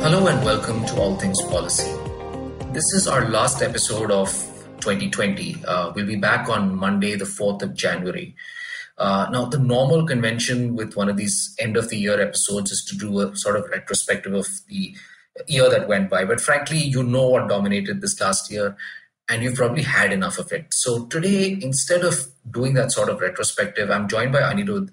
Hello and welcome to All Things Policy. This is our last episode of 2020. Uh, we'll be back on Monday, the 4th of January. Uh, now, the normal convention with one of these end of the year episodes is to do a sort of retrospective of the year that went by. But frankly, you know what dominated this last year, and you've probably had enough of it. So today, instead of doing that sort of retrospective, I'm joined by Anirudh,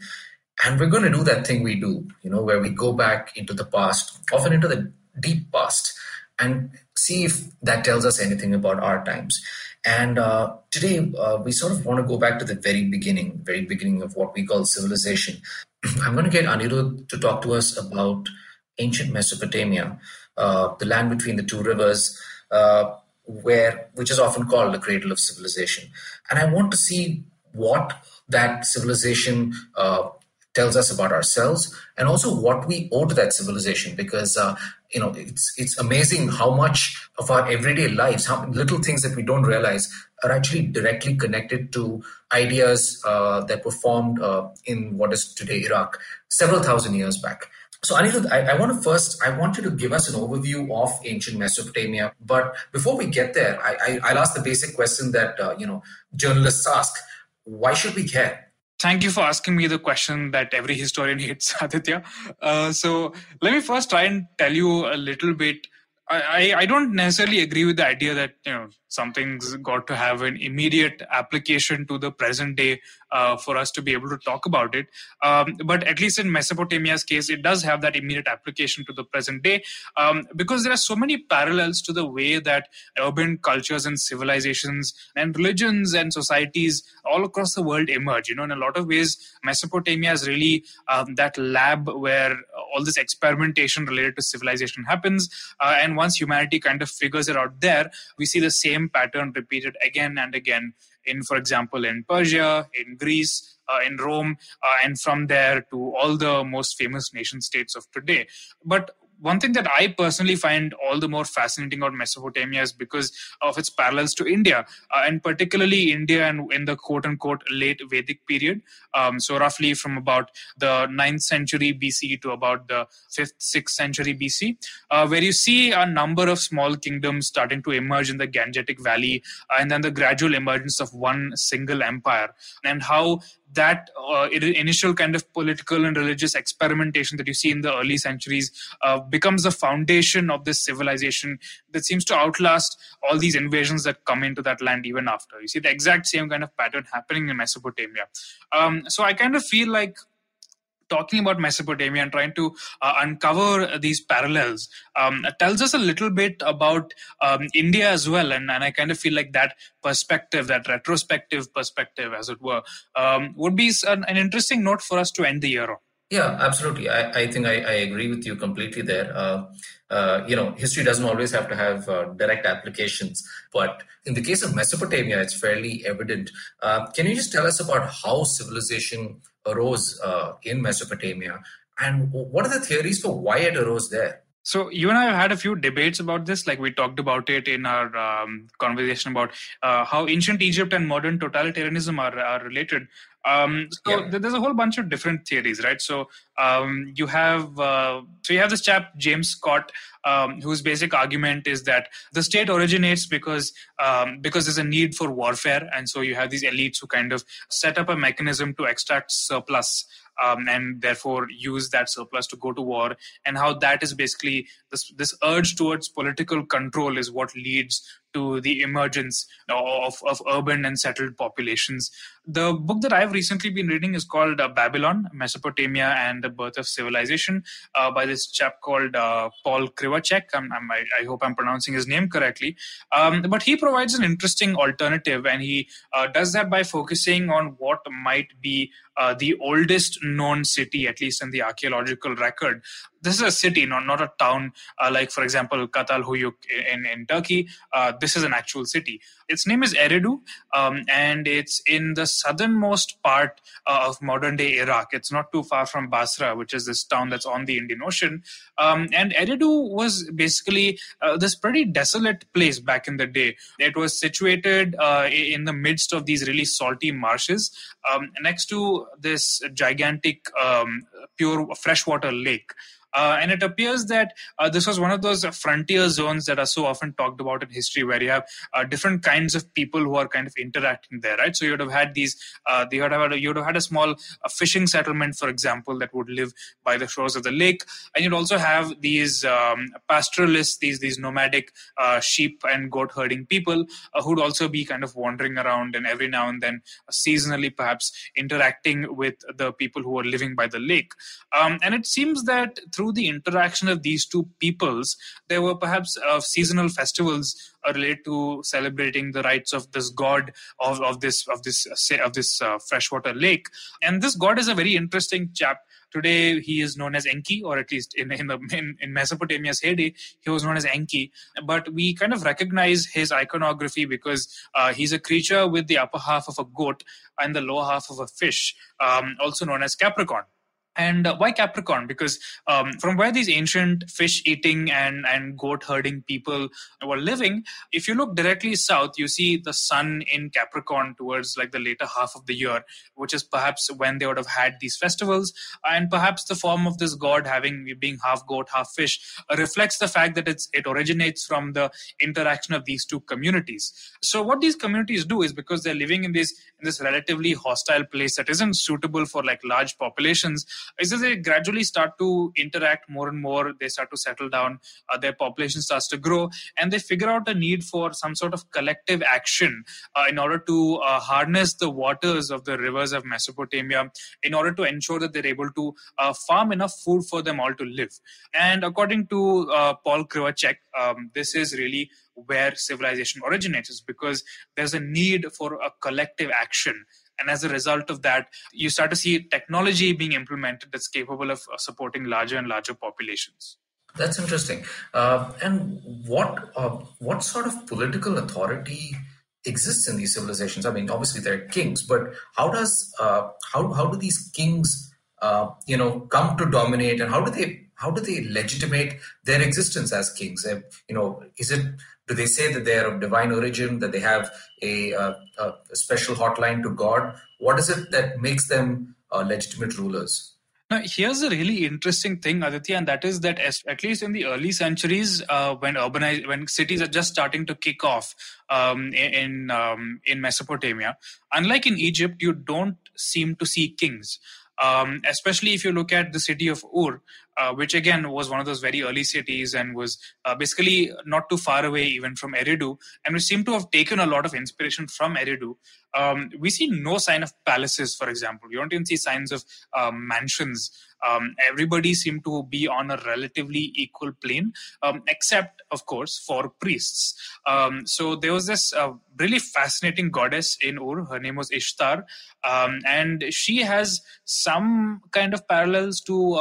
and we're going to do that thing we do, you know, where we go back into the past, often into the deep past, and see if that tells us anything about our times. And uh, today, uh, we sort of want to go back to the very beginning, very beginning of what we call civilization. I'm going to get Anirudh to talk to us about ancient Mesopotamia, uh, the land between the two rivers, uh, where which is often called the cradle of civilization. And I want to see what that civilization uh, tells us about ourselves and also what we owe to that civilization because uh, you know it's it's amazing how much of our everyday lives how little things that we don't realize are actually directly connected to ideas uh, that were formed uh, in what is today iraq several thousand years back so Anirudh, I, I, want to first, I want you to give us an overview of ancient Mesopotamia. But before we get there, I, I, will ask the basic question that, uh, you know, journalists ask. Why should we care? Thank you for asking me the question that every historian hates, Aditya. Uh, so let me first try and tell you a little bit. I, I don't necessarily agree with the idea that you know something's got to have an immediate application to the present day uh, for us to be able to talk about it. Um, but at least in Mesopotamia's case, it does have that immediate application to the present day um, because there are so many parallels to the way that urban cultures and civilizations and religions and societies all across the world emerge. You know, in a lot of ways, Mesopotamia is really um, that lab where all this experimentation related to civilization happens. Uh, and once humanity kind of figures it out there, we see the same same pattern repeated again and again in, for example, in Persia, in Greece, uh, in Rome, uh, and from there to all the most famous nation states of today. But one thing that I personally find all the more fascinating about Mesopotamia is because of its parallels to India, uh, and particularly India and in the quote unquote late Vedic period. Um, so, roughly from about the 9th century BC to about the 5th, 6th century BC, uh, where you see a number of small kingdoms starting to emerge in the Gangetic Valley, uh, and then the gradual emergence of one single empire, and how that uh, initial kind of political and religious experimentation that you see in the early centuries uh, becomes the foundation of this civilization that seems to outlast all these invasions that come into that land even after. You see the exact same kind of pattern happening in Mesopotamia. Um, so I kind of feel like talking about Mesopotamia and trying to uh, uncover these parallels um, tells us a little bit about um, India as well. And, and I kind of feel like that perspective, that retrospective perspective, as it were, um, would be an, an, interesting note for us to end the year on. Yeah, absolutely. I, I think I, I, agree with you completely there. Uh, uh, you know, history doesn't always have to have uh, direct applications, but in the case of Mesopotamia, it's fairly evident. Uh, can you just tell us about how civilization arose uh, in Mesopotamia, and what are the theories for why it arose there? So you and I have had a few debates about this. Like we talked about it in our um, conversation about uh, how ancient Egypt and modern totalitarianism are, are related. Um, so yeah. there's a whole bunch of different theories, right? So um, you have uh, so you have this chap James Scott, um, whose basic argument is that the state originates because um, because there's a need for warfare, and so you have these elites who kind of set up a mechanism to extract surplus um, and therefore use that surplus to go to war, and how that is basically this this urge towards political control is what leads to the emergence of, of urban and settled populations. The book that I've recently been reading is called uh, Babylon, Mesopotamia and the Birth of Civilization uh, by this chap called uh, Paul Kriwaczek. I'm, I'm, i hope I'm pronouncing his name correctly. Um, but he provides an interesting alternative, and he uh, does that by focusing on what might be uh, the oldest known city, at least in the archaeological record. This is a city, not, not a town, uh, like, for example, Çatalhöyük in, in Turkey. Uh, this is an actual city. Its name is Eridu, um, and it's in the southernmost part uh, of modern day Iraq. It's not too far from Basra, which is this town that's on the Indian Ocean. Um, and Eridu was basically uh, this pretty desolate place back in the day. It was situated uh, in the midst of these really salty marshes um, next to this gigantic um, pure freshwater lake. Uh, and it appears that uh, this was one of those frontier zones that are so often talked about in history, where you have uh, different kinds of people who are kind of interacting there, right? So you would have had these, uh, you would have had a, you would have had a small uh, fishing settlement, for example, that would live by the shores of the lake, and you'd also have these um, pastoralists, these these nomadic uh, sheep and goat herding people who'd also be kind of wandering around and every now and then seasonally perhaps interacting with the people who are living by the lake. Um, and it seems that through through the interaction of these two peoples, there were perhaps uh, seasonal festivals uh, related to celebrating the rites of this god of, of this of this uh, of this uh, freshwater lake. And this god is a very interesting chap. Today he is known as Enki, or at least in in, the, in, in Mesopotamia's heyday, he was known as Enki. But we kind of recognize his iconography because uh, he's a creature with the upper half of a goat and the lower half of a fish, um, also known as Capricorn. And uh, why Capricorn? Because um, from where these ancient fish eating and, and goat herding people were living, if you look directly south, you see the sun in Capricorn towards like the later half of the year, which is perhaps when they would have had these festivals. And perhaps the form of this god having being half goat, half fish reflects the fact that it's, it originates from the interaction of these two communities. So what these communities do is because they're living in this in this relatively hostile place that isn't suitable for like large populations is as they gradually start to interact more and more, they start to settle down, uh, their population starts to grow, and they figure out a need for some sort of collective action uh, in order to uh, harness the waters of the rivers of Mesopotamia in order to ensure that they're able to uh, farm enough food for them all to live. And according to uh, Paul Kriwaczek, um, this is really where civilization originates because there's a need for a collective action and as a result of that you start to see technology being implemented that's capable of uh, supporting larger and larger populations. That's interesting. Uh, and what uh, what sort of political authority exists in these civilizations? I mean obviously they're kings but how does uh, how, how do these kings uh, you know come to dominate and how do they how do they legitimate their existence as kings? You know is it do they say that they are of divine origin, that they have a, a, special hotline to God? What is it that makes them uh, legitimate rulers? Now, here's a really interesting thing, Aditya, and that is that as, at least in the early centuries, uh, when urbanized, when cities are just starting to kick off um, in um, in Mesopotamia, unlike in Egypt, you don't seem to see kings. Um, especially if you look at the city of Ur, uh, which again was one of those very early cities and was uh, basically not too far away even from Eridu, and we seem to have taken a lot of inspiration from Eridu. Um, we see no sign of palaces, for example. We don't even see signs of uh, mansions. Um, everybody seemed to be on a relatively equal plane, um, except, of course, for priests. Um, so there was this uh, really fascinating goddess in Ur. Her name was Ishtar, um, and she has some kind of parallels to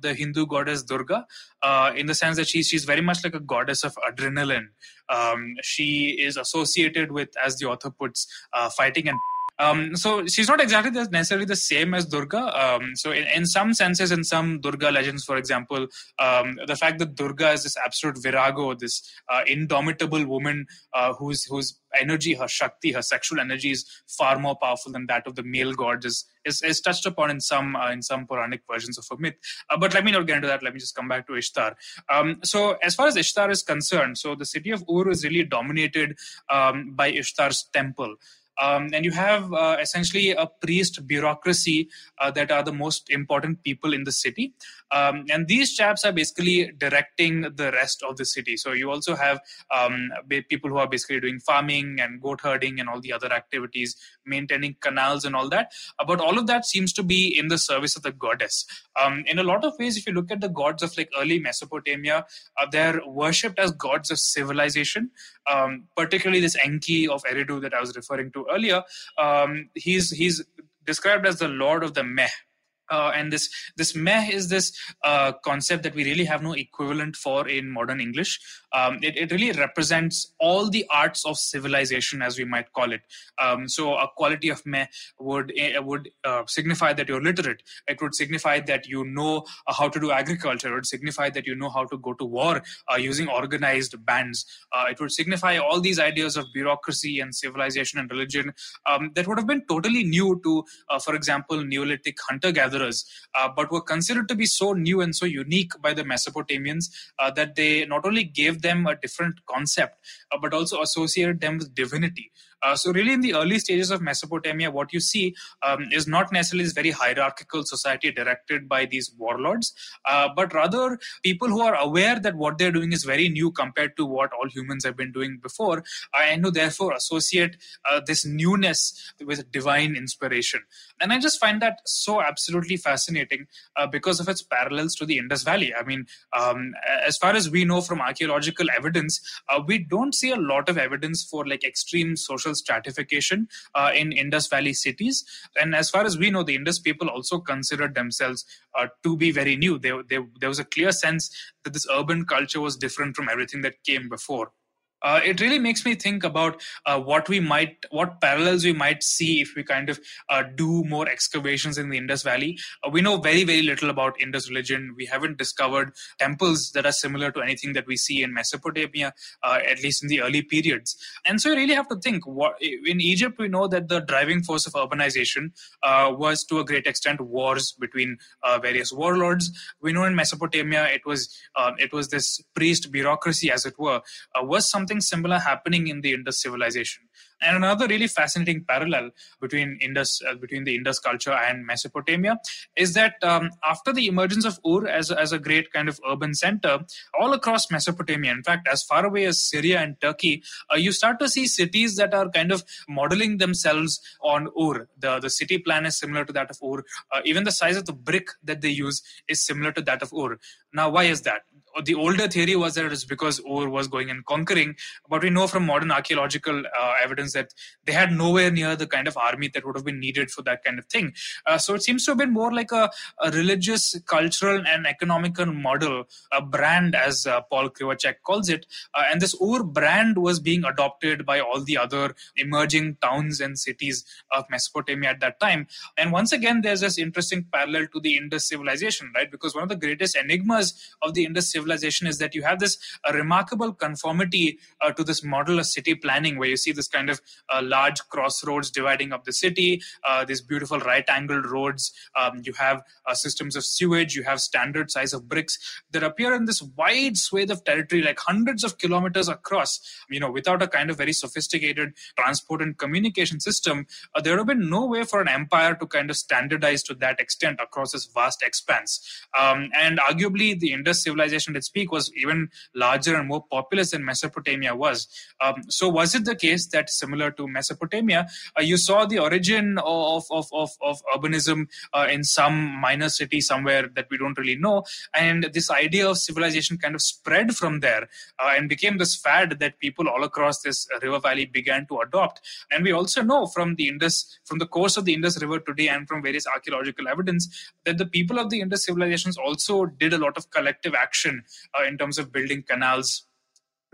the Hindu goddess Durga, uh, in the sense that she's she's very much like a goddess of adrenaline. Um, she is associated with, as the author puts, uh, fighting and um, so she's not exactly the, necessarily the same as Durga. Um, so in, in, some senses, in some Durga legends, for example, um, the fact that Durga is this absolute virago, this uh, indomitable woman uh, whose whose energy, her shakti, her sexual energy is far more powerful than that of the male gods is is, is touched upon in some uh, in some Puranic versions of a myth. Uh, but let me not get into that. Let me just come back to Ishtar. Um, so as far as Ishtar is concerned, so the city of Ur is really dominated um, by Ishtar's temple. Um, and you have uh, essentially a priest bureaucracy uh, that are the most important people in the city. Um, and these chaps are basically directing the rest of the city. So you also have um, people who are basically doing farming and goat herding and all the other activities, maintaining canals and all that. Uh, but all of that seems to be in the service of the goddess. Um, in a lot of ways, if you look at the gods of like early Mesopotamia, uh, they're worshipped as gods of civilization. Um, particularly this Enki of Eridu that I was referring to earlier. Um, he's he's described as the lord of the meh uh, and this this meh is this uh, concept that we really have no equivalent for in modern English. Um, it, it really represents all the arts of civilization, as we might call it. Um, so a quality of meh would uh, would uh, signify that you're literate. It would signify that you know uh, how to do agriculture. It would signify that you know how to go to war uh, using organized bands. it would signify all these ideas of bureaucracy and civilization and religion um, that would have been totally new to, for example, Neolithic hunter-gatherer gatherers, uh, but were considered to be so new and so unique by the Mesopotamians uh, that they not only gave them a different concept, uh, but also associated them with divinity. Uh, so, really, in the early stages of Mesopotamia, what you see um, is not necessarily this very hierarchical society directed by these warlords, uh, but rather people who are aware that what they're doing is very new compared to what all humans have been doing before, uh, and who therefore associate uh, this newness with divine inspiration. And I just find that so absolutely fascinating uh, because of its parallels to the Indus Valley. I mean, um, as far as we know from archaeological evidence, we don't see a lot of evidence for like extreme social stratification uh, in Indus Valley cities. And as far as we know, the Indus people also considered themselves uh, to be very new. They, they, there was a clear sense that this urban culture was different from everything that came before uh, it really makes me think about uh, what we might, what parallels we might see if we kind of uh, do more excavations in the Indus Valley. Uh, we know very, very little about Indus religion. We haven't discovered temples that are similar to anything that we see in Mesopotamia, uh, at least in the early periods. And so you really have to think. What, in Egypt, we know that the driving force of urbanization uh, was to a great extent wars between various warlords. We know in Mesopotamia, it was it was this priest bureaucracy, as it were, was something something similar happening in the Indus civilization. And another really fascinating parallel between Indus, uh, between the Indus culture and Mesopotamia, is that um, after the emergence of Ur as, as a great kind of urban center, all across Mesopotamia, in fact, as far away as Syria and Turkey, uh, you start to see cities that are kind of modeling themselves on Ur. The, the city plan is similar to that of Ur. Uh, even the size of the brick that they use is similar to that of Ur. Now, why is that? The older theory was that it was because Ur was going and conquering, but we know from modern archaeological uh, evidence that they had nowhere near the kind of army that would have been needed for that kind of thing. Uh, so it seems to have been more like a, a religious, cultural, and economical model, a brand, as uh, Paul Kriwaczek calls it. Uh, and this Ur brand was being adopted by all the other emerging towns and cities of Mesopotamia at that time. And once again, there's this interesting parallel to the Indus civilization, right? Because one of the greatest enigmas of the Indus civilization is that you have this remarkable conformity uh, to this model of city planning where you see this kind of uh, large crossroads dividing up the city, uh, these beautiful right angled roads. Um, you have uh, systems of sewage, you have standard size of bricks that appear in this wide swathe of territory, like hundreds of kilometers across, you know, without a kind of very sophisticated transport and communication system. Uh, there would have been no way for an empire to kind of standardize to that extent across this vast expanse. Um, and arguably, the Indus civilization that peak was even larger and more populous than Mesopotamia was. Um, so, was it the case that similar to Mesopotamia, uh, you saw the origin of, of, of, of urbanism uh, in some minor city somewhere that we don't really know. And this idea of civilization kind of spread from there uh, and became this fad that people all across this river valley began to adopt. And we also know from the Indus, from the course of the Indus River today and from various archaeological evidence that the people of the Indus civilizations also did a lot of collective action uh, in terms of building canals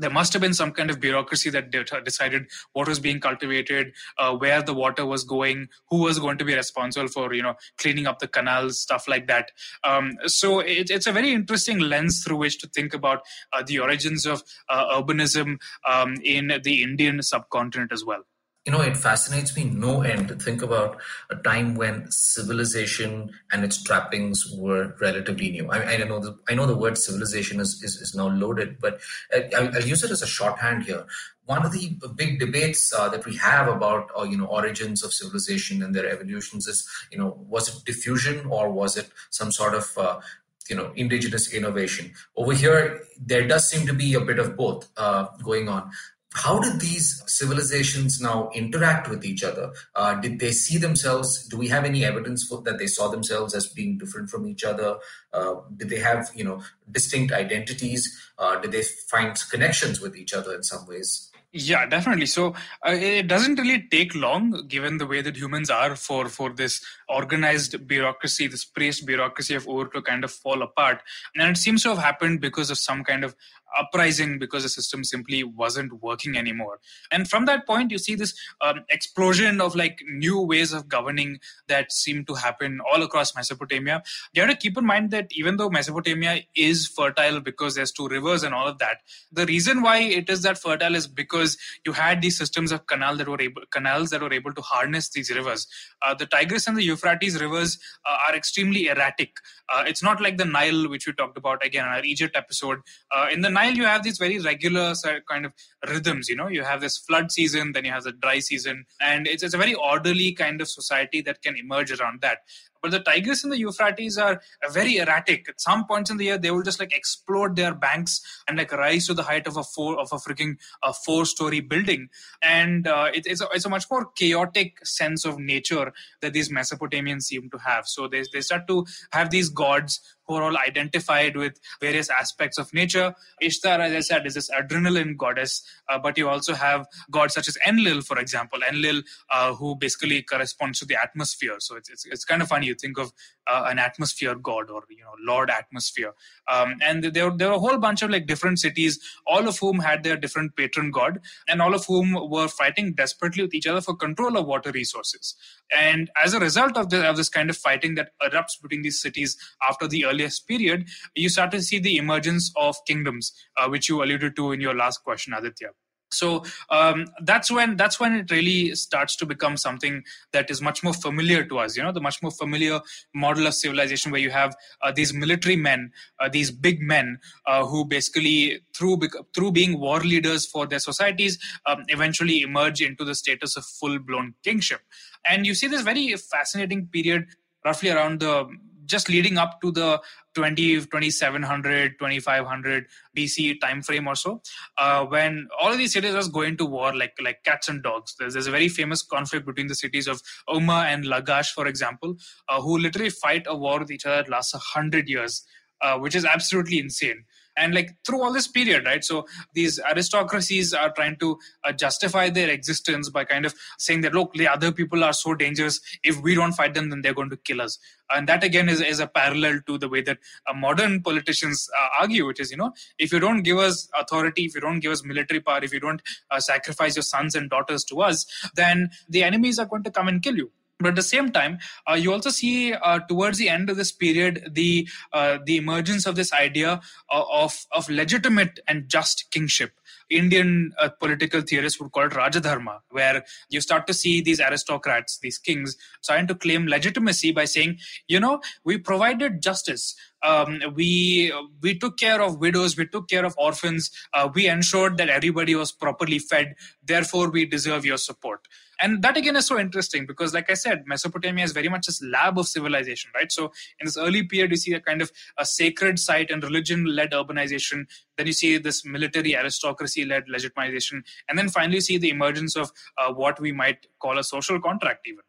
there must have been some kind of bureaucracy that decided what was being cultivated, uh, where the water was going, who was going to be responsible for you know cleaning up the canals, stuff like that. Um, so it, it's a very interesting lens through which to think about uh, the origins of uh, urbanism um, in the Indian subcontinent as well you know, it fascinates me no end to think about a time when civilization and its trappings were relatively new. I, I know the, I know the word civilization is, is, is now loaded, but I, will use it as a shorthand here. One of the big debates uh, that we have about, uh, you know, origins of civilization and their evolutions is, you know, was it diffusion or was it some sort of uh, you know indigenous innovation. Over here, there does seem to be a bit of both uh, going on how did these civilizations now interact with each other? Uh, did they see themselves? Do we have any evidence for, that they saw themselves as being different from each other? Uh, did they have, you know, distinct identities? Uh, did they find connections with each other in some ways? Yeah, definitely. So uh, it doesn't really take long, given the way that humans are, for for this organized bureaucracy, this priest bureaucracy of Ur to kind of fall apart. And it seems to have happened because of some kind of uprising because the system simply wasn't working anymore. And from that point you see this um, explosion of like new ways of governing that seem to happen all across mesopotamia. You have to keep in mind that even though mesopotamia is fertile because there's two rivers and all of that the reason why it is that fertile is because you had these systems of canal that were able canals that were able to harness these rivers. Uh, the tigris and the euphrates rivers uh, are extremely erratic. Uh, it's not like the nile which we talked about again in our egypt episode. Uh, in the Nile, you have these very regular kind of rhythms. You know, you have this flood season, then you have the dry season, and it's, it's a very orderly kind of society that can emerge around that. But the Tigris and the Euphrates are very erratic. At some points in the year, they will just like explode their banks and like rise to the height of a four of a freaking a four-story building. And uh, it, it's a, it's a much more chaotic sense of nature that these Mesopotamians seem to have. So they they start to have these gods who are all identified with various aspects of nature. Ishtar, as I said, is this adrenaline goddess, uh, but you also have gods such as Enlil, for example. Enlil, uh, who basically corresponds to the atmosphere. So it's, it's, it's kind of funny. You think of uh, an atmosphere god or you know Lord Atmosphere, um, and there there were a whole bunch of like different cities, all of whom had their different patron god, and all of whom were fighting desperately with each other for control of water resources. And as a result of, the, of this kind of fighting that erupts between these cities after the earliest period, you start to see the emergence of kingdoms, uh, which you alluded to in your last question, Aditya. So um, that's when that's when it really starts to become something that is much more familiar to us you know the much more familiar model of civilization where you have uh, these military men uh, these big men uh, who basically through through being war leaders for their societies um, eventually emerge into the status of full blown kingship. And you see this very fascinating period roughly around the just leading up to the 20 2700 2500 bc time frame or so uh, when all of these cities was going to war like like cats and dogs. There's, there's a very famous conflict between the cities of Umma and Lagash for example uh, who literally fight a war with each other that lasts 100 years uh, which is absolutely insane and like through all this period right? So these aristocracies are trying to uh, justify their existence by kind of saying that look the other people are so dangerous. If we don't fight them then they're going to kill us. And that again is, is a parallel to the way that uh, modern politicians uh, argue which is you know if you don't give us authority if you don't give us military power if you don't uh, sacrifice your sons and daughters to us then the enemies are going to come and kill you but at the same time uh, you also see uh, towards the end of this period the uh, the emergence of this idea uh, of of legitimate and just kingship. Indian uh, political theorists would call it rajadharma where you start to see these aristocrats these kings starting to claim legitimacy by saying you know we provided justice um, we we took care of widows we took care of orphans uh, we ensured that everybody was properly fed therefore we deserve your support. And that again is so interesting because like i said mesopotamia is very much this lab of civilization right? So in this early period you see a kind of a sacred site and religion led urbanization. Then you see this military aristocracy led legitimization. And then finally you see the emergence of uh, what we might call a social contract even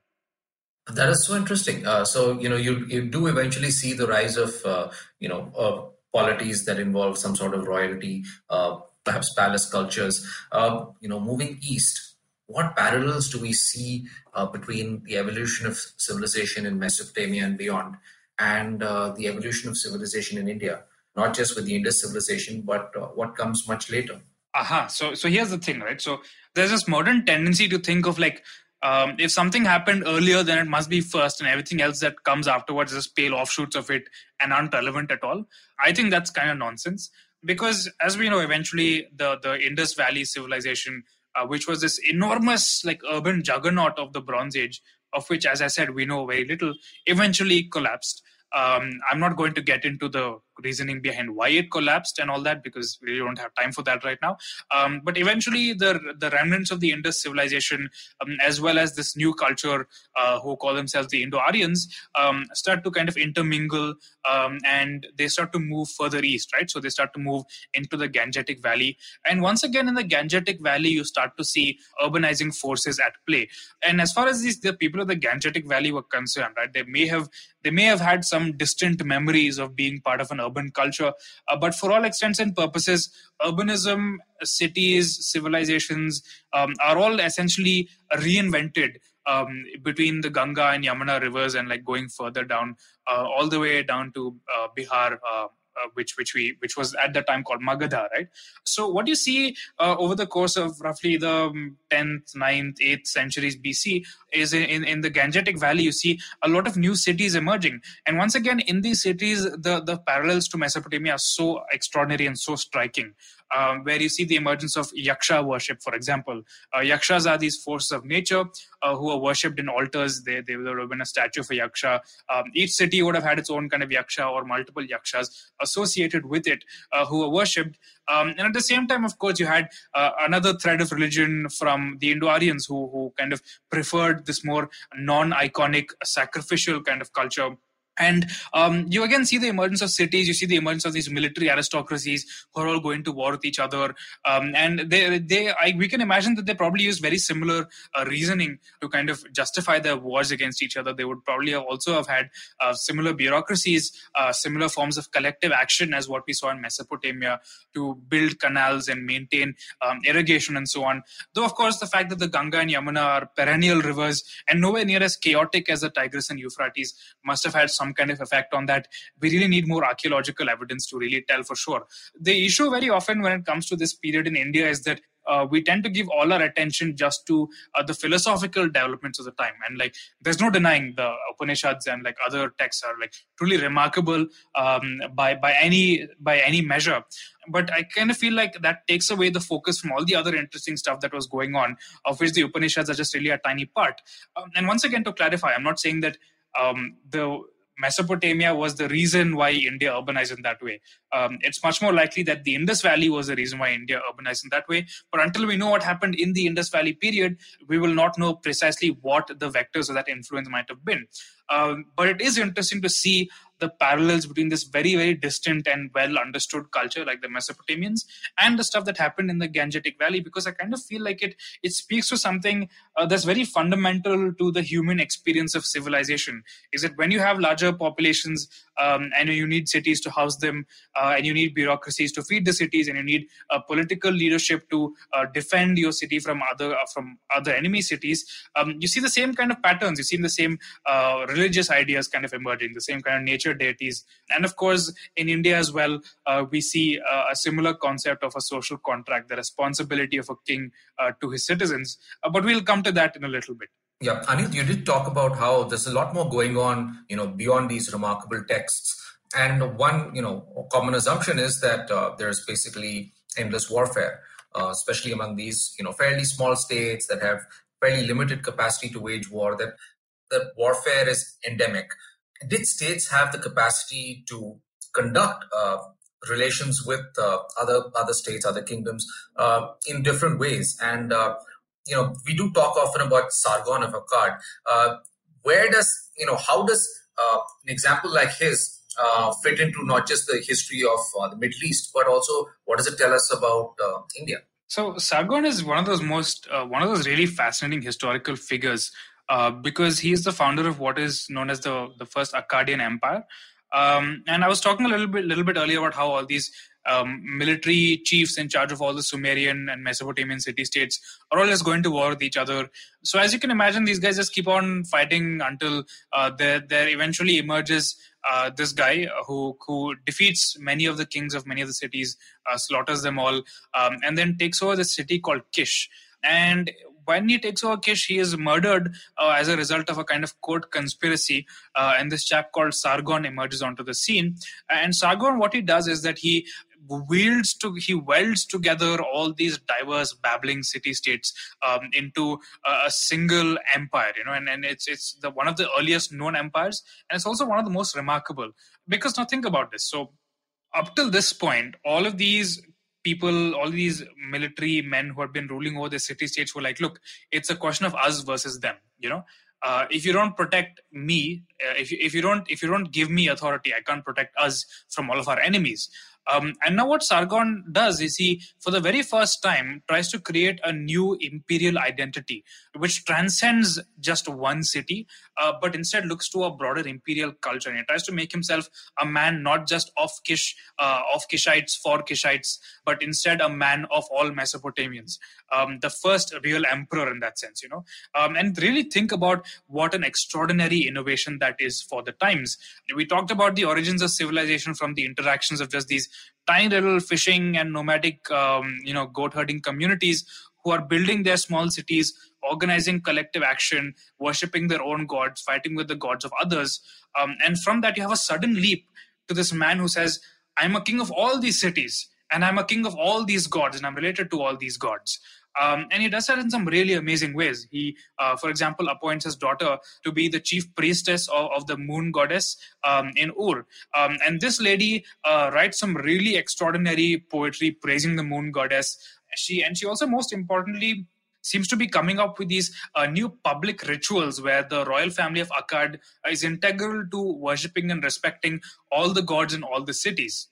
that is so interesting. Uh, so you know, you you do eventually see the rise of uh, you know uh, polities that involve some sort of royalty, uh, perhaps palace cultures. Uh, you know, moving east, what parallels do we see uh, between the evolution of civilization in Mesopotamia and beyond, and uh, the evolution of civilization in India? Not just with the Indus civilization, but what comes much later. Aha. So, so here's the thing, right? So there's this modern tendency to think of like um, if something happened earlier, then it must be first, and everything else that comes afterwards is pale offshoots of it and aren't relevant at all. I think that's kind of nonsense because, as we know, eventually the the Indus Valley civilization uh, which was this enormous like urban juggernaut of the Bronze Age, of which, as I said, we know very little, eventually collapsed. Um, I'm not going to get into the reasoning behind why it collapsed and all that because we don't have time for that right now. Um, but eventually, the the remnants of the Indus civilization, um, as well as this new culture uh, who call themselves the Indo-Aryans, um, start to kind of intermingle um, and they start to move further east, right? So they start to move into the Gangetic Valley, and once again in the Gangetic Valley, you start to see urbanizing forces at play. And as far as these the people of the Gangetic Valley were concerned, right, they may have they may have had some distant memories of being part of an urban culture, uh, but for all extents and purposes, urbanism, cities, civilizations um, are all essentially reinvented um, between the Ganga and Yamuna rivers and like going further down, uh, all the way down to uh, Bihar. Uh, uh, which which we which was at the time called Magadha, right? So what you see uh, over the course of roughly the 10th, 9th, 8th centuries BC is in, in the Gangetic Valley, you see a lot of new cities emerging. And once again, in these cities, the, the parallels to Mesopotamia are so extraordinary and so striking um, where you see the emergence of yaksha worship, for example. Uh, yakshas are these forces of nature uh, who are worshipped in altars. They, they would have been a statue a yaksha. Um, each city would have had its own kind of yaksha or multiple yakshas associated with it uh, who were worshipped. Um, and at the same time, of course, you had uh, another thread of religion from the Indo-Aryans who, who kind of preferred this more non-iconic sacrificial kind of culture and um, you again see the emergence of cities you see the emergence of these military aristocracies who are all going to war with each other. Um, and they, they I, we can imagine that they probably use very similar uh, reasoning to kind of justify their wars against each other. They would probably have also have had uh, similar bureaucracies uh, similar forms of collective action as what we saw in mesopotamia to build canals and maintain um, irrigation and so on. Though of course the fact that the ganga and yamuna are perennial rivers and nowhere near as chaotic as the tigris and euphrates must have had some kind of effect on that. We really need more archaeological evidence to really tell for sure. The issue very often when it comes to this period in India is that uh, we tend to give all our attention just to uh, the philosophical developments of the time and like there's no denying the upanishads and like other texts are like truly remarkable um, by by any by any measure but i kind of feel like that takes away the focus from all the other interesting stuff that was going on of which the upanishads are just really a tiny part um, and once again to clarify i'm not saying that um, the Mesopotamia was the reason why India urbanized in that way. Um, it's much more likely that the Indus Valley was the reason why India urbanized in that way. But until we know what happened in the Indus Valley period, we will not know precisely what the vectors of that influence might have been. Um, but it is interesting to see the parallels between this very, very distant and well understood culture like the Mesopotamians and the stuff that happened in the Gangetic Valley because I kind of feel like it it speaks to something uh, that's very fundamental to the human experience of civilization. Is that when you have larger populations um, and you need cities to house them uh, and you need bureaucracies to feed the cities and you need uh, political leadership to uh, defend your city from other uh, from other enemy cities, um, you see the same kind of patterns. You see the same uh, religious ideas kind of emerging, the same kind of nature deities. And of course, in India as well, uh, we see uh, a similar concept of a social contract, the responsibility of a king uh, to his citizens. Uh, but we'll come to that in a little bit. Yeah, Anil, you did talk about how there's a lot more going on, you know, beyond these remarkable texts. And one, you know, common assumption is that uh, there's basically endless warfare, uh, especially among these, you know, fairly small states that have fairly limited capacity to wage war. That that warfare is endemic did states have the capacity to conduct uh, relations with uh, other other states, other kingdoms uh, in different ways? And uh, you know, we do talk often about Sargon of Akkad. Uh, where does you know how does uh, an example like his fit into not just the history of the Middle East, but also what does it tell us about India? So Sargon is one of those most one of those really fascinating historical figures uh, because he is the founder of what is known as the the first Akkadian Empire. Um, and I was talking a little bit little bit earlier about how all these um, military chiefs in charge of all the Sumerian and Mesopotamian city states are all just going to war with each other. So as you can imagine, these guys just keep on fighting until uh, there there eventually emerges uh, this guy who who defeats many of the kings of many of the cities, uh, slaughters them all, um, and then takes over the city called Kish. And when he takes over Kish, he is murdered uh, as a result of a kind of court conspiracy. Uh, and this chap called Sargon emerges onto the scene. And Sargon, what he does is that he wields to he welds together all these diverse babbling city states um, into a, a, single empire you know and, and it's it's the one of the earliest known empires and it's also one of the most remarkable because now think about this so up till this point, all of these people, all these military men who had been ruling over the city states were like, look, it's a question of us versus them. You know, uh, if you don't protect me, uh, if if you don't if you don't give me authority, I can't protect us from all of our enemies. Um, and now what Sargon does is he, for the very first time, tries to create a new imperial identity, which transcends just one city, uh, but instead looks to a broader imperial culture. And he tries to make himself a man not just of Kish, uh, of Kishites for Kishites, but instead a man of all Mesopotamians. Um, the first real emperor in that sense, you know. Um, and really think about what an extraordinary innovation that is for the times. We talked about the origins of civilization from the interactions of just these tiny little fishing and nomadic, um, you know, goat herding communities who are building their small cities, organizing collective action, worshipping their own gods, fighting with the gods of others. Um, and from that, you have a sudden leap to this man who says, I'm a king of all these cities, and I'm a king of all these gods, and I'm related to all these gods. Um, and he does that in some really amazing ways. He, uh, for example, appoints his daughter to be the chief priestess of, of the moon goddess um, in Ur. Um, and this lady uh, writes some really extraordinary poetry praising the moon goddess. She and she also, most importantly, seems to be coming up with these uh, new public rituals where the royal family of Akkad is integral to worshipping and respecting all the gods in all the cities.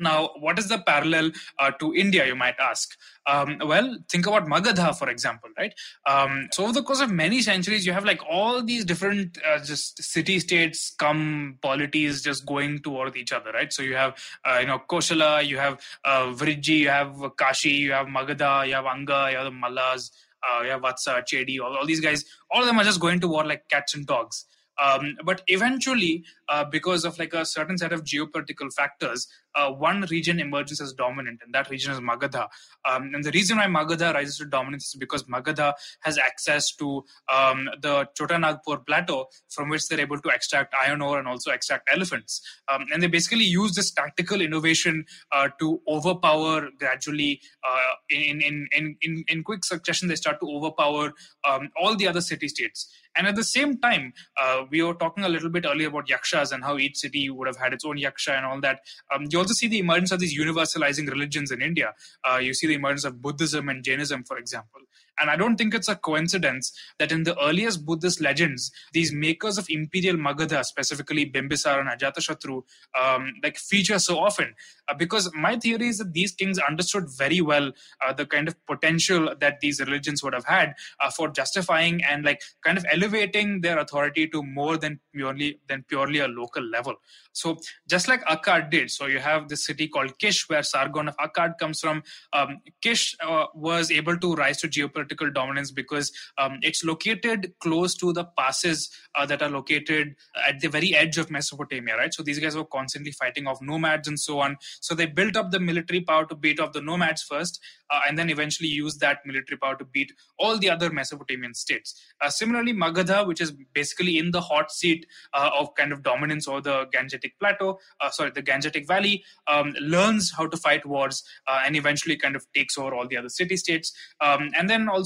Now, what is the parallel uh, to India, you might ask? Um, well, think about Magadha, for example, right? Um, so, over the course of many centuries, you have like all these different uh, just city states, come polities just going toward each other, right? So, you have, uh, you know, Koshala, you have uh, you have Kashi, you have Magadha, you have Anga, you have the Mallas, uh, you have Vatsa, Chedi, all, all these guys, all of them are just going to war like cats and dogs. Um, but eventually, uh, because of like a certain set of geopolitical factors, uh, one region emerges as dominant, and that region is Magadha. Um, and the reason why Magadha rises to dominance is because Magadha has access to um, the Chotanagpur plateau, from which they're able to extract iron ore and also extract elephants. Um, and they basically use this tactical innovation uh, to overpower gradually uh, in, in, in, in, in quick succession. They start to overpower um, all the other city states. And at the same time, uh, we were talking a little bit earlier about yakshas and how each city would have had its own yaksha and all that. Um, you also see the emergence of these universalizing religions in India. Uh, you see the emergence of Buddhism and Jainism, for example. And I don't think it's a coincidence that in the earliest Buddhist legends, these makers of imperial Magadha, specifically Bimbisara and Ajatashatru, um, like feature so often. Uh, because my theory is that these kings understood very well uh, the kind of potential that these religions would have had uh, for justifying and like kind of elevating their authority to more than purely than purely a local level. So just like Akkad did, so you have this city called Kish, where Sargon of Akkad comes from. Um, Kish uh, was able to rise to geopolitical dominance because um, it's located close to the passes uh, that are located at the very edge of Mesopotamia, right? So these guys were constantly fighting off nomads and so on. So they built up the military power to beat off the nomads first, uh, and then eventually used that military power to beat all the other Mesopotamian states. Uh, similarly, Magadha, which is basically in the hot seat uh, of kind of dominance over the Gangetic Plateau, uh, sorry, the Gangetic Valley, um, learns how to fight wars uh, and eventually kind of takes over all the other city states. Um, and then also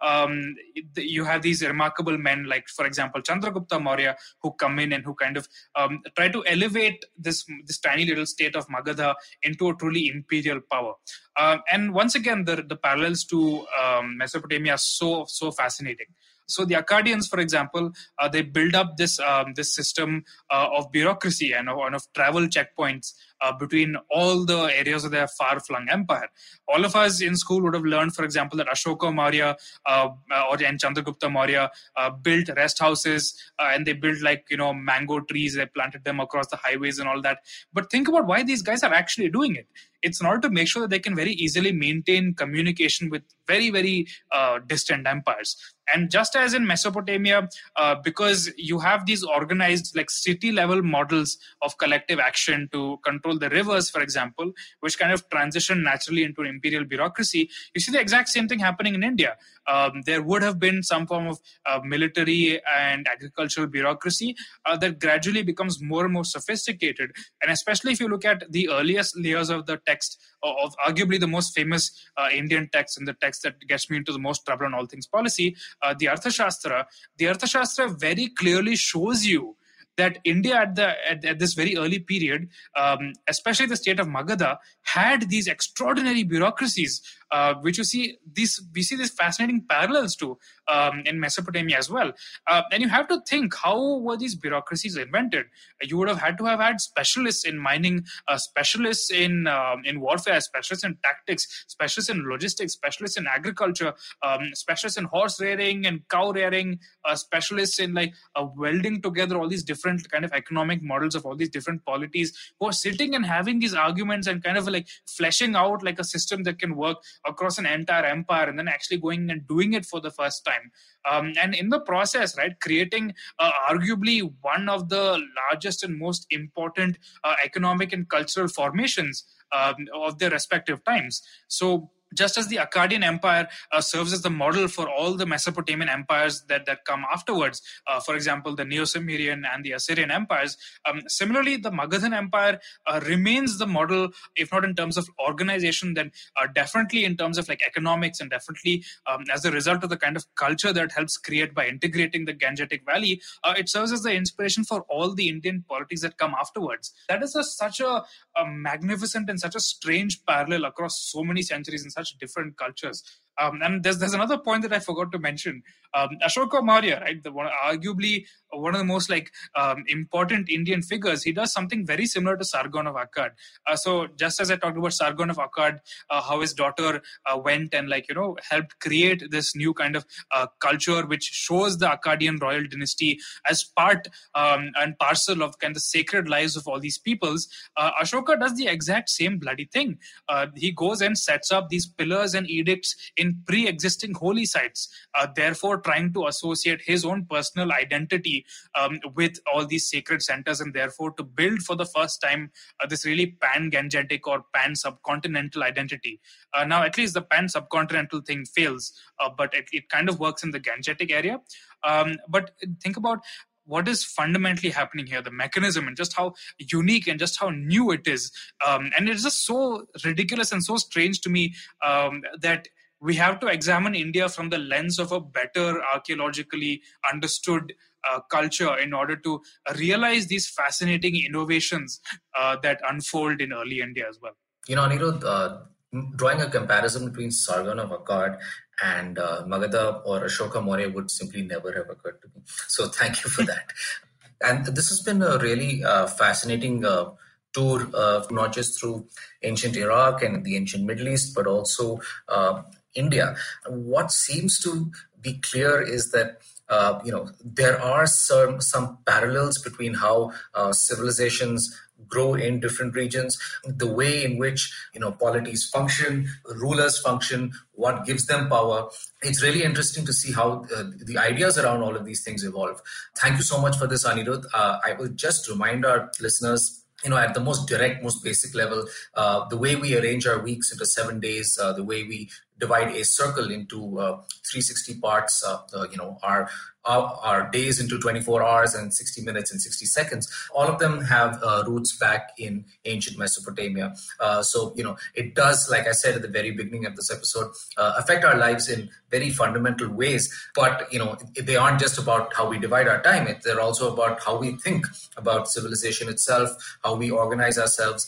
um, you have these remarkable men like, for example, Chandragupta Maurya, who come in and who kind of um, try to elevate this this tiny little state of Magadha into a truly imperial power. Um, and once again, the, the parallels to um, Mesopotamia are so so fascinating. So the Akkadians, for example, uh, they build up this um, this system uh, of bureaucracy and of, and of travel checkpoints uh, between all the areas of their far-flung empire. All of us in school would have learned, for example, that Ashoka Maurya uh, or and Chandragupta Maurya uh, built rest houses uh, and they built like you know mango trees. They planted them across the highways and all that. But think about why these guys are actually doing it. It's in order to make sure that they can very easily maintain communication with very very uh, distant empires. And just as in Mesopotamia, uh, because you have these organized like city level models of collective action to control the rivers, for example, which kind of transition naturally into an imperial bureaucracy, you see the exact same thing happening in India. Um, there would have been some form of uh, military and agricultural bureaucracy uh, that gradually becomes more and more sophisticated. And especially if you look at the earliest layers of the text, of arguably the most famous uh, Indian text and the text that gets me into the most trouble on all things policy, uh, the Arthashastra, the Arthashastra very clearly shows you that India at the at, at this very early period, um, especially the state of Magadha, had these extraordinary bureaucracies, uh, which you see these we see these fascinating parallels to um, in Mesopotamia as well. Uh, and you have to think how were these bureaucracies invented? You would have had to have had specialists in mining, uh, specialists in um, in warfare, specialists in tactics, specialists in logistics, specialists in agriculture, um, specialists in horse rearing and cow rearing, uh, specialists in like uh, welding together all these different kind of economic models of all these different polities who are sitting and having these arguments and kind of like fleshing out like a system that can work across an entire empire and then actually going and doing it for the first time. Um, and in the process right creating uh, arguably one of the largest and most important uh, economic and cultural formations um, of their respective times. So just as the Akkadian Empire uh, serves as the model for all the Mesopotamian empires that, that come afterwards, uh, for example, the Neo-Sumerian and the Assyrian empires, um, similarly, the Magadhan Empire uh, remains the model, if not in terms of organization, then uh, definitely in terms of like economics and definitely um, as a result of the kind of culture that helps create by integrating the Gangetic Valley, uh, it serves as the inspiration for all the Indian polities that come afterwards. That is a, such a, a magnificent and such a strange parallel across so many centuries and such different cultures. Um, and there's there's another point that I forgot to mention. Um, Ashoka Maurya, right, the one, arguably one of the most like um, important Indian figures, he does something very similar to Sargon of Akkad. Uh, so just as I talked about Sargon of Akkad, uh, how his daughter uh, went and like you know helped create this new kind of uh, culture which shows the Akkadian royal dynasty as part um, and parcel of kind of sacred lives of all these peoples. Uh, Ashoka does the exact same bloody thing. Uh, he goes and sets up these pillars and edicts in pre-existing holy sites, therefore trying to associate his own personal identity um, with all these sacred centers and therefore to build for the first time uh, this really pan-gangetic or pan-subcontinental identity. Uh, now, at least the pan-subcontinental thing fails, uh, but it, it, kind of works in the Gangetic area. Um, but think about what is fundamentally happening here the mechanism and just how unique and just how new it is um, and it's just so ridiculous and so strange to me um, that we have to examine India from the lens of a better archaeologically understood uh, culture in order to realize these fascinating innovations uh, that unfold in early India as well. You know, Anirudh, uh, drawing a comparison between Sargon of Akkad and uh, Magadha or Ashoka Maurya would simply never have occurred to me. So thank you for that. and this has been a really uh, fascinating uh, tour, uh, not just through ancient Iraq and the ancient Middle East, but also uh, India. What seems to be clear is that uh, you know there are some some parallels between how uh, civilizations grow in different regions the way in which you know polities function rulers function what gives them power. It's really interesting to see how uh, the ideas around all of these things evolve. Thank you so much for this anirudh. Uh, i will just remind our listeners you know, at the most direct, most basic level, uh, the way we arrange our weeks into seven days, uh, the way we divide a circle into uh, 360 parts, uh, you know, our, our, our days into 24 hours and 60 minutes and 60 seconds. All of them have uh, roots back in ancient Mesopotamia. Uh, so, you know, it does, like I said at the very beginning of this episode, affect our lives in very fundamental ways. But, you know, they aren't just about how we divide our time. They're also about how we think about civilization itself, how we organize ourselves.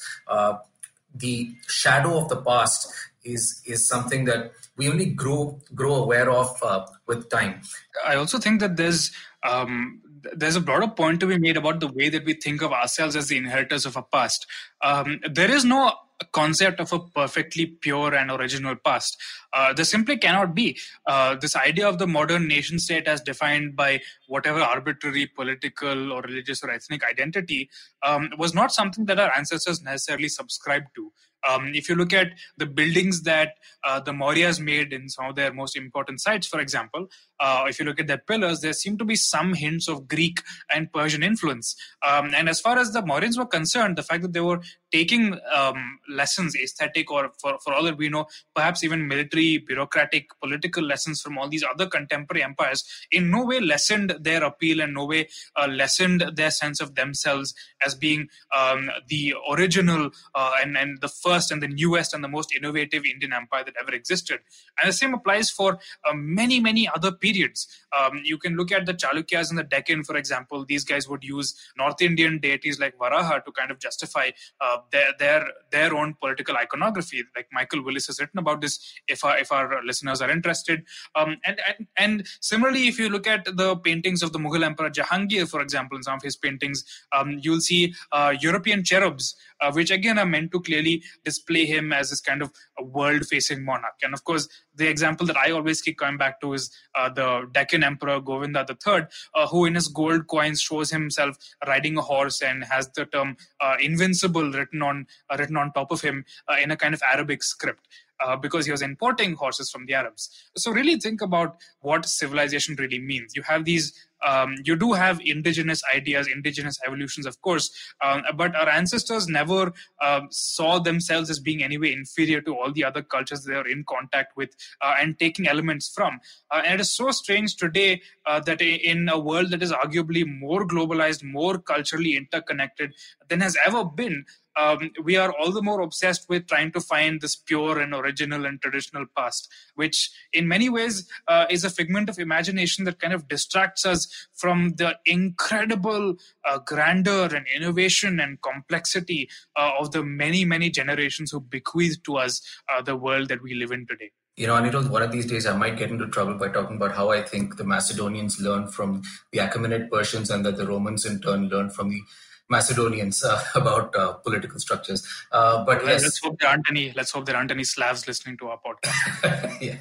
The shadow of the past is is something that we only grow grow aware of uh, with time. I also think that there's um, there's a broader point to be made about the way that we think of ourselves as the inheritors of a past. Um, there is no concept of a perfectly pure and original past. Uh, there simply cannot be. Uh, this idea of the modern nation state as defined by whatever arbitrary political or religious or ethnic identity um, was not something that our ancestors necessarily subscribed to. Um, if you look at the buildings that uh, the Mauryas made in some of their most important sites, for example, uh, if you look at their pillars, there seem to be some hints of Greek and Persian influence. Um, and as far as the Mauryans were concerned, the fact that they were taking um, lessons, aesthetic or for, for all that we know, perhaps even military, bureaucratic, political lessons from all these other contemporary empires, in no way lessened their appeal and no way uh, lessened their sense of themselves as being um, the original uh, and, and the first first and the newest and the most innovative Indian empire that ever existed. And the same applies for uh, many, many other periods. Um, you can look at the Chalukyas in the Deccan, for example. These guys would use North Indian deities like Varaha to kind of justify uh, their, their, their own political iconography. Like Michael Willis has written about this if our, if our listeners are interested. Um, and, and, and similarly, if you look at the paintings of the Mughal Emperor Jahangir, for example, in some of his paintings, um, you'll see uh, European cherubs, uh, which again are meant to clearly display him as this kind of a world facing monarch. And of course, the example that I always keep coming back to is uh, the Deccan Emperor Govinda III, uh, who in his gold coins shows himself riding a horse and has the term uh, invincible written on uh, written on top of him in a kind of Arabic script uh, because he was importing horses from the Arabs. So really think about what civilization really means. You have these um, you do have indigenous ideas, indigenous evolutions, of course, um, but our ancestors never uh, saw themselves as being anyway inferior to all the other cultures they are in contact with uh, and taking elements from. Uh, and it is so strange today uh, that in a world that is arguably more globalized, more culturally interconnected than has ever been, um, we are all the more obsessed with trying to find this pure and original and traditional past, which in many ways uh, is a figment of imagination that kind of distracts us from the incredible uh, grandeur and innovation and complexity uh, of the many, many generations who bequeathed to us uh, the world that we live in today. You know, Anirudh, one of these days I might get into trouble by talking about how I think the Macedonians learned from the Achaemenid Persians and that the Romans in turn learned from the Macedonians uh, about uh, political structures. Uh, but yes, let's hope there aren't any. Let's hope there aren't any Slavs listening to our podcast. yeah.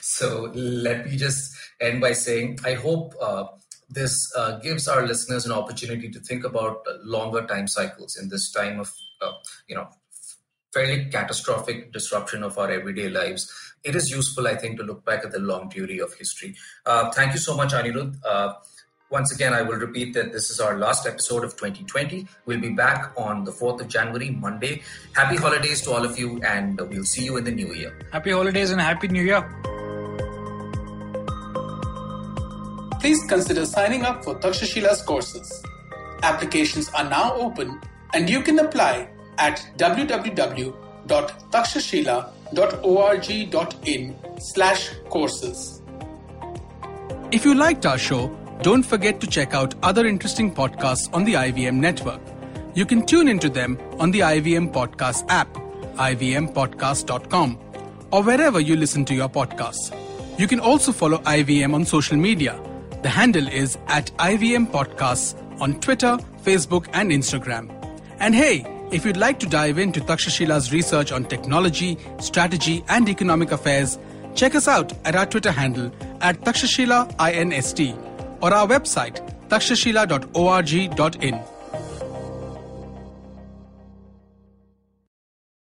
So let me just end by saying I hope uh, this uh, gives our listeners an opportunity to think about longer time cycles in this time of uh, you know fairly catastrophic disruption of our everyday lives. It is useful, I think, to look back at the long theory of history. thank you so much, Anirudh. Once again, I will repeat that this is our last episode of 2020. We'll be back on the 4th of January, Monday. Happy holidays to all of you, and we'll see you in the new year. Happy holidays and Happy New Year. Please consider signing up for Takshashila's courses. Applications are now open, and you can apply at www.takshashila.org.in slash courses. If you liked our show, don't forget to check out other interesting podcasts on the IVM network. You can tune into them on the IVM Podcast app, ivmpodcast.com, or wherever you listen to your podcasts. You can also follow IVM on social media. The handle is at IVM Podcasts on Twitter, Facebook, and Instagram. And hey, if you'd like to dive into Takshashila's research on technology, strategy, and economic affairs, check us out at our Twitter handle at Takshashila INST or our website takshashila.org.in.